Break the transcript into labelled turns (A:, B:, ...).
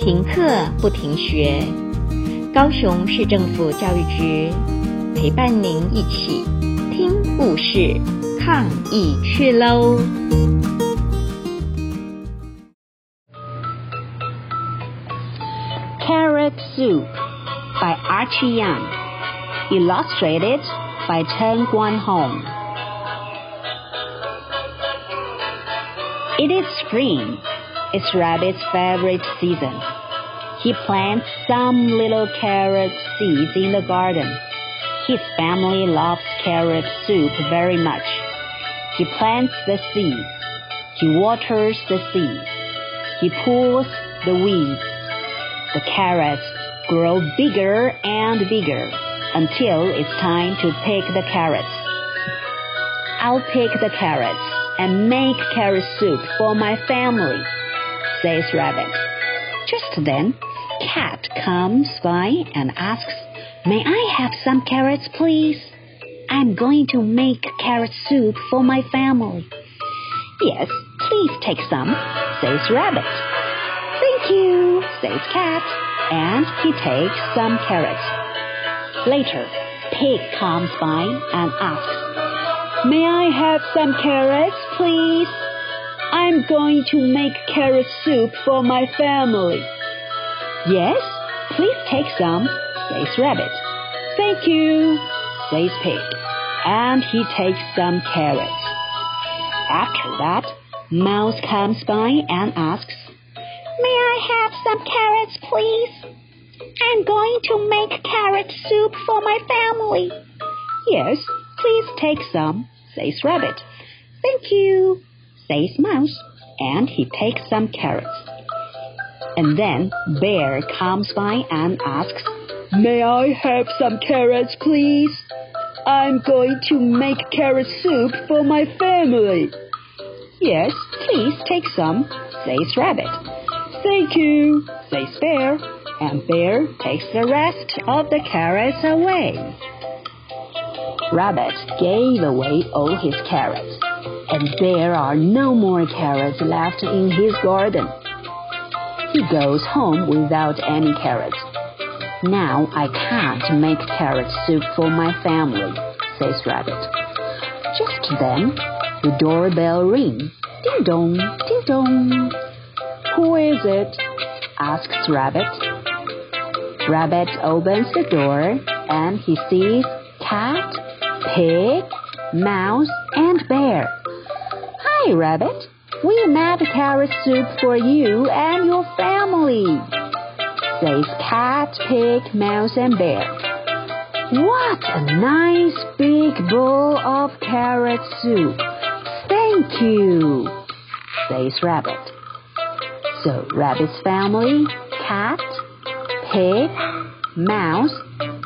A: 停课不停学，高雄市政府教育局陪伴您一起听故事、抗疫去喽
B: ！Carrot Soup by Archie Young, illustrated by Chen Guanhong. It is spring. It's Rabbit's favorite season. He plants some little carrot seeds in the garden. His family loves carrot soup very much. He plants the seeds. He waters the seeds. He pulls the weeds. The carrots grow bigger and bigger until it's time to pick the carrots. I'll pick the carrots and make carrot soup for my family says Rabbit. Just then, Cat comes by and asks, May I have some carrots, please? I'm going to make carrot soup for my family. Yes, please take some, says Rabbit. Thank you, says Cat, and he takes some carrots. Later, Pig comes by and asks, May I have some carrots, please? I'm going to make carrot soup for my family. Yes, please take some, says Rabbit. Thank you, says Pig, and he takes some carrots. After that, Mouse comes by and asks, May I have some carrots, please? I'm going to make carrot soup for my family. Yes, please take some, says Rabbit. Thank you, says Mouse, and he takes some carrots. And then Bear comes by and asks, May I have some carrots, please? I'm going to make carrot soup for my family. Yes, please take some, says Rabbit. Thank you, says Bear, and Bear takes the rest of the carrots away. Rabbit gave away all his carrots and there are no more carrots left in his garden. He goes home without any carrots. Now I can't make carrot soup for my family, says Rabbit. Just then, the doorbell rings. Ding dong, ding dong. Who is it? asks Rabbit. Rabbit opens the door and he sees cat, pig, mouse, and bear. Hi, Rabbit. We made carrot soup for you and your family, says Cat, Pig, Mouse, and Bear. What a nice big bowl of carrot soup. Thank you, says Rabbit. So Rabbit's family, Cat, Pig, Mouse,